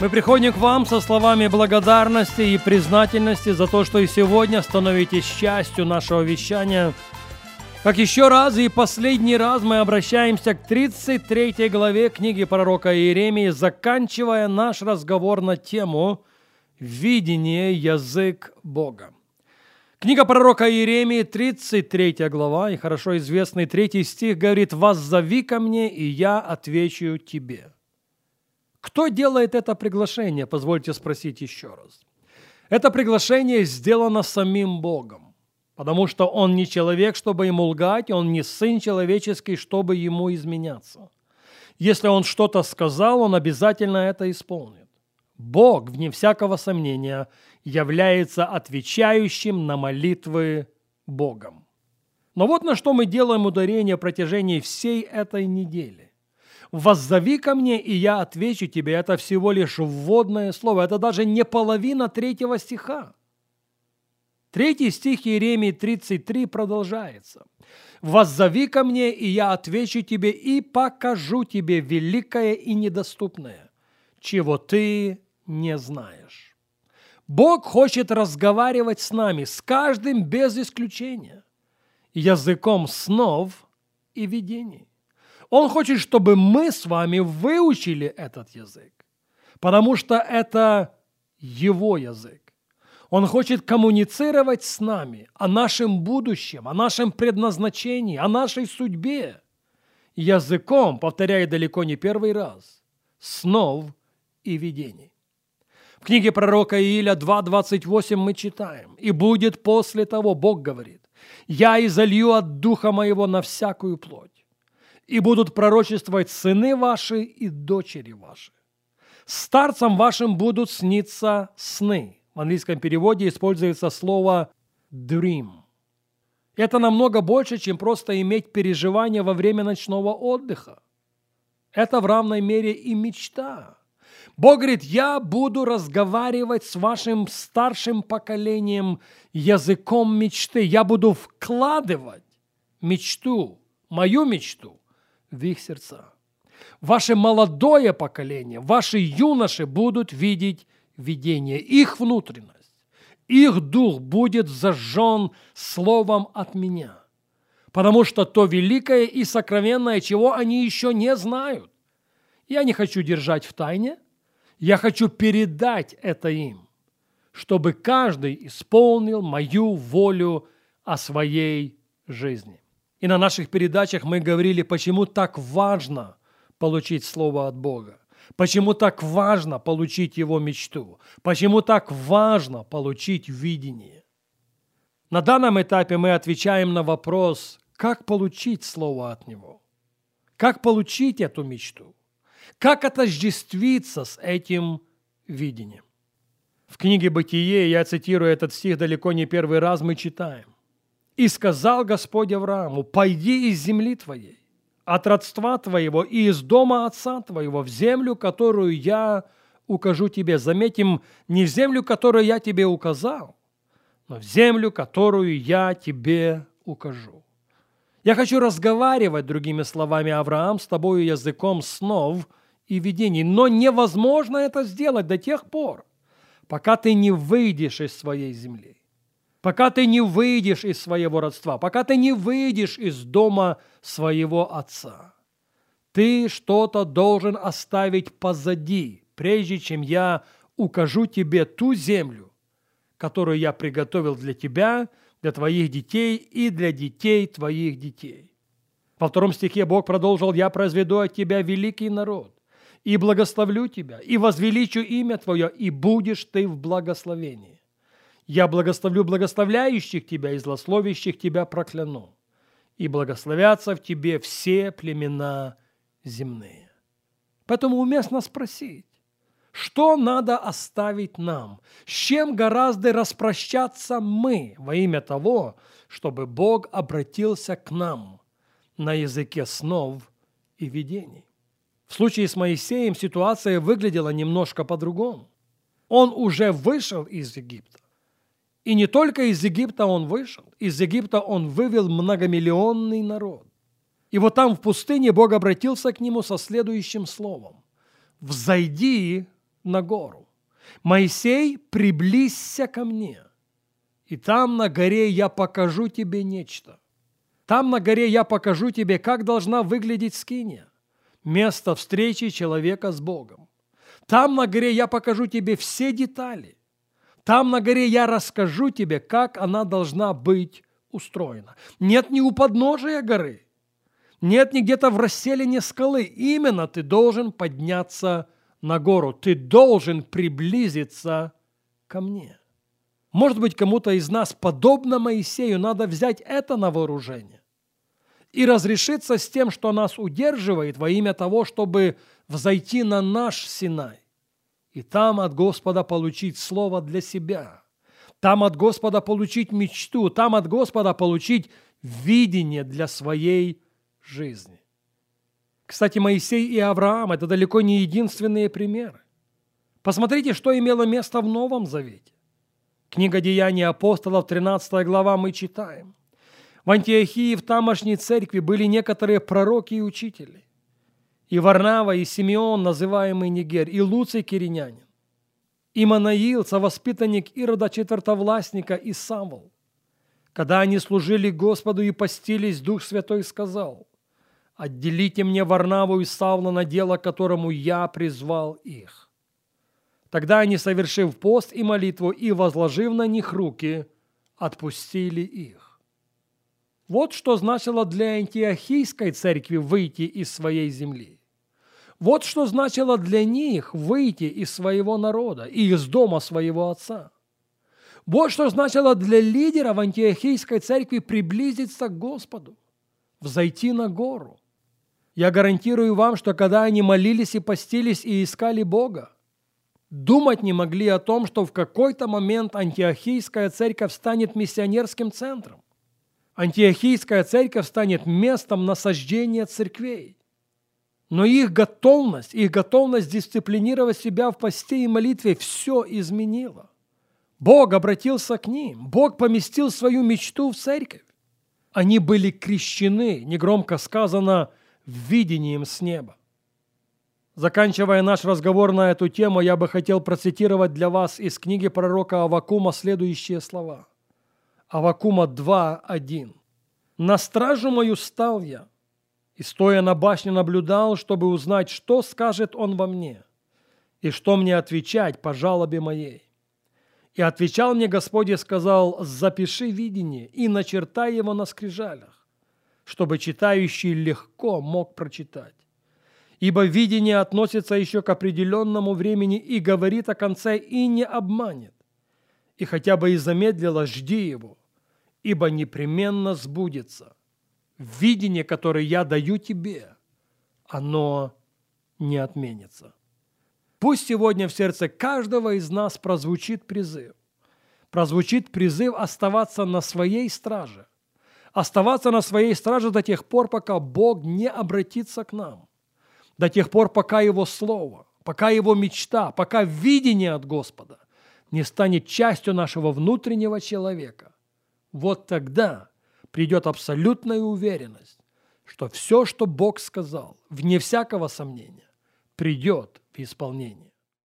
мы приходим к вам со словами благодарности и признательности за то, что и сегодня становитесь частью нашего вещания. Как еще раз и последний раз мы обращаемся к 33 главе книги пророка Иеремии, заканчивая наш разговор на тему «Видение язык Бога». Книга пророка Иеремии, 33 глава, и хорошо известный третий стих говорит «Воззови ко мне, и я отвечу тебе». Кто делает это приглашение? Позвольте спросить еще раз. Это приглашение сделано самим Богом, потому что Он не человек, чтобы ему лгать, Он не сын человеческий, чтобы ему изменяться. Если Он что-то сказал, Он обязательно это исполнит. Бог, вне всякого сомнения, является отвечающим на молитвы Богом. Но вот на что мы делаем ударение в протяжении всей этой недели. «Воззови ко мне, и я отвечу тебе». Это всего лишь вводное слово. Это даже не половина третьего стиха. Третий стих Иеремии 33 продолжается. «Воззови ко мне, и я отвечу тебе, и покажу тебе великое и недоступное, чего ты не знаешь». Бог хочет разговаривать с нами, с каждым без исключения, языком снов и видений. Он хочет, чтобы мы с вами выучили этот язык, потому что это его язык. Он хочет коммуницировать с нами о нашем будущем, о нашем предназначении, о нашей судьбе. Языком, повторяю далеко не первый раз, снов и видений. В книге пророка Ииля 2.28 мы читаем, «И будет после того, Бог говорит, я изолью от духа моего на всякую плоть, и будут пророчествовать сыны ваши и дочери ваши. Старцам вашим будут сниться сны. В английском переводе используется слово dream. Это намного больше, чем просто иметь переживания во время ночного отдыха. Это в равной мере и мечта. Бог говорит, я буду разговаривать с вашим старшим поколением языком мечты. Я буду вкладывать мечту, мою мечту, в их сердца. Ваше молодое поколение, ваши юноши будут видеть видение, их внутренность. Их дух будет зажжен словом от меня, потому что то великое и сокровенное, чего они еще не знают. Я не хочу держать в тайне, я хочу передать это им, чтобы каждый исполнил мою волю о своей жизни. И на наших передачах мы говорили, почему так важно получить Слово от Бога. Почему так важно получить Его мечту? Почему так важно получить видение? На данном этапе мы отвечаем на вопрос, как получить Слово от Него? Как получить эту мечту? Как отождествиться с этим видением? В книге «Бытие», я цитирую этот стих далеко не первый раз, мы читаем. И сказал Господь Аврааму, пойди из земли твоей, от родства твоего и из дома отца твоего в землю, которую я укажу тебе. Заметим, не в землю, которую я тебе указал, но в землю, которую я тебе укажу. Я хочу разговаривать, другими словами, Авраам, с тобою языком снов и видений, но невозможно это сделать до тех пор, пока ты не выйдешь из своей земли пока ты не выйдешь из своего родства, пока ты не выйдешь из дома своего отца. Ты что-то должен оставить позади, прежде чем я укажу тебе ту землю, которую я приготовил для тебя, для твоих детей и для детей твоих детей. Во втором стихе Бог продолжил, «Я произведу от тебя великий народ, и благословлю тебя, и возвеличу имя твое, и будешь ты в благословении. Я благословлю благословляющих тебя и злословящих тебя прокляну. И благословятся в тебе все племена земные. Поэтому уместно спросить, Что надо оставить нам? С чем гораздо распрощаться мы во имя того, чтобы Бог обратился к нам на языке снов и видений? В случае с Моисеем ситуация выглядела немножко по-другому. Он уже вышел из Египта. И не только из Египта он вышел, из Египта он вывел многомиллионный народ. И вот там в пустыне Бог обратился к нему со следующим словом. «Взойди на гору. Моисей, приблизься ко мне, и там на горе я покажу тебе нечто. Там на горе я покажу тебе, как должна выглядеть скиния, место встречи человека с Богом. Там на горе я покажу тебе все детали. Там на горе я расскажу тебе, как она должна быть устроена. Нет ни у подножия горы, нет ни где-то в расселине скалы. Именно ты должен подняться на гору. Ты должен приблизиться ко мне. Может быть, кому-то из нас, подобно Моисею, надо взять это на вооружение и разрешиться с тем, что нас удерживает во имя того, чтобы взойти на наш Синай и там от Господа получить слово для себя, там от Господа получить мечту, там от Господа получить видение для своей жизни. Кстати, Моисей и Авраам – это далеко не единственные примеры. Посмотрите, что имело место в Новом Завете. Книга Деяний апостолов, 13 глава, мы читаем. В Антиохии, в тамошней церкви были некоторые пророки и учители. И Варнава, и Симеон, называемый Нигер, и Луций Киринянин, и Манаил, совоспитанник Ирода Четвертовластника, и Савол. Когда они служили Господу и постились, Дух Святой сказал – Отделите мне Варнаву и Савла на дело, которому я призвал их. Тогда они, совершив пост и молитву и возложив на них руки, отпустили их. Вот что значило для антиохийской церкви выйти из своей земли. Вот что значило для них выйти из своего народа и из дома своего отца. Вот что значило для лидеров антиохийской церкви приблизиться к Господу, взойти на гору – я гарантирую вам, что когда они молились и постились и искали Бога, думать не могли о том, что в какой-то момент антиохийская церковь станет миссионерским центром. Антиохийская церковь станет местом насаждения церквей. Но их готовность, их готовность дисциплинировать себя в посте и молитве все изменила. Бог обратился к ним, Бог поместил свою мечту в церковь. Они были крещены, негромко сказано, видением с неба. Заканчивая наш разговор на эту тему, я бы хотел процитировать для вас из книги пророка Авакума следующие слова. Авакума 2.1. «На стражу мою стал я, и, стоя на башне, наблюдал, чтобы узнать, что скажет он во мне, и что мне отвечать по жалобе моей. И отвечал мне Господь и сказал, запиши видение и начертай его на скрижалях, чтобы читающий легко мог прочитать. Ибо видение относится еще к определенному времени и говорит о конце и не обманет. И хотя бы и замедлило, жди его, ибо непременно сбудется. Видение, которое я даю тебе, оно не отменится. Пусть сегодня в сердце каждого из нас прозвучит призыв. Прозвучит призыв оставаться на своей страже – оставаться на своей страже до тех пор, пока Бог не обратится к нам, до тех пор, пока Его Слово, пока Его мечта, пока видение от Господа не станет частью нашего внутреннего человека. Вот тогда придет абсолютная уверенность, что все, что Бог сказал, вне всякого сомнения, придет в исполнение.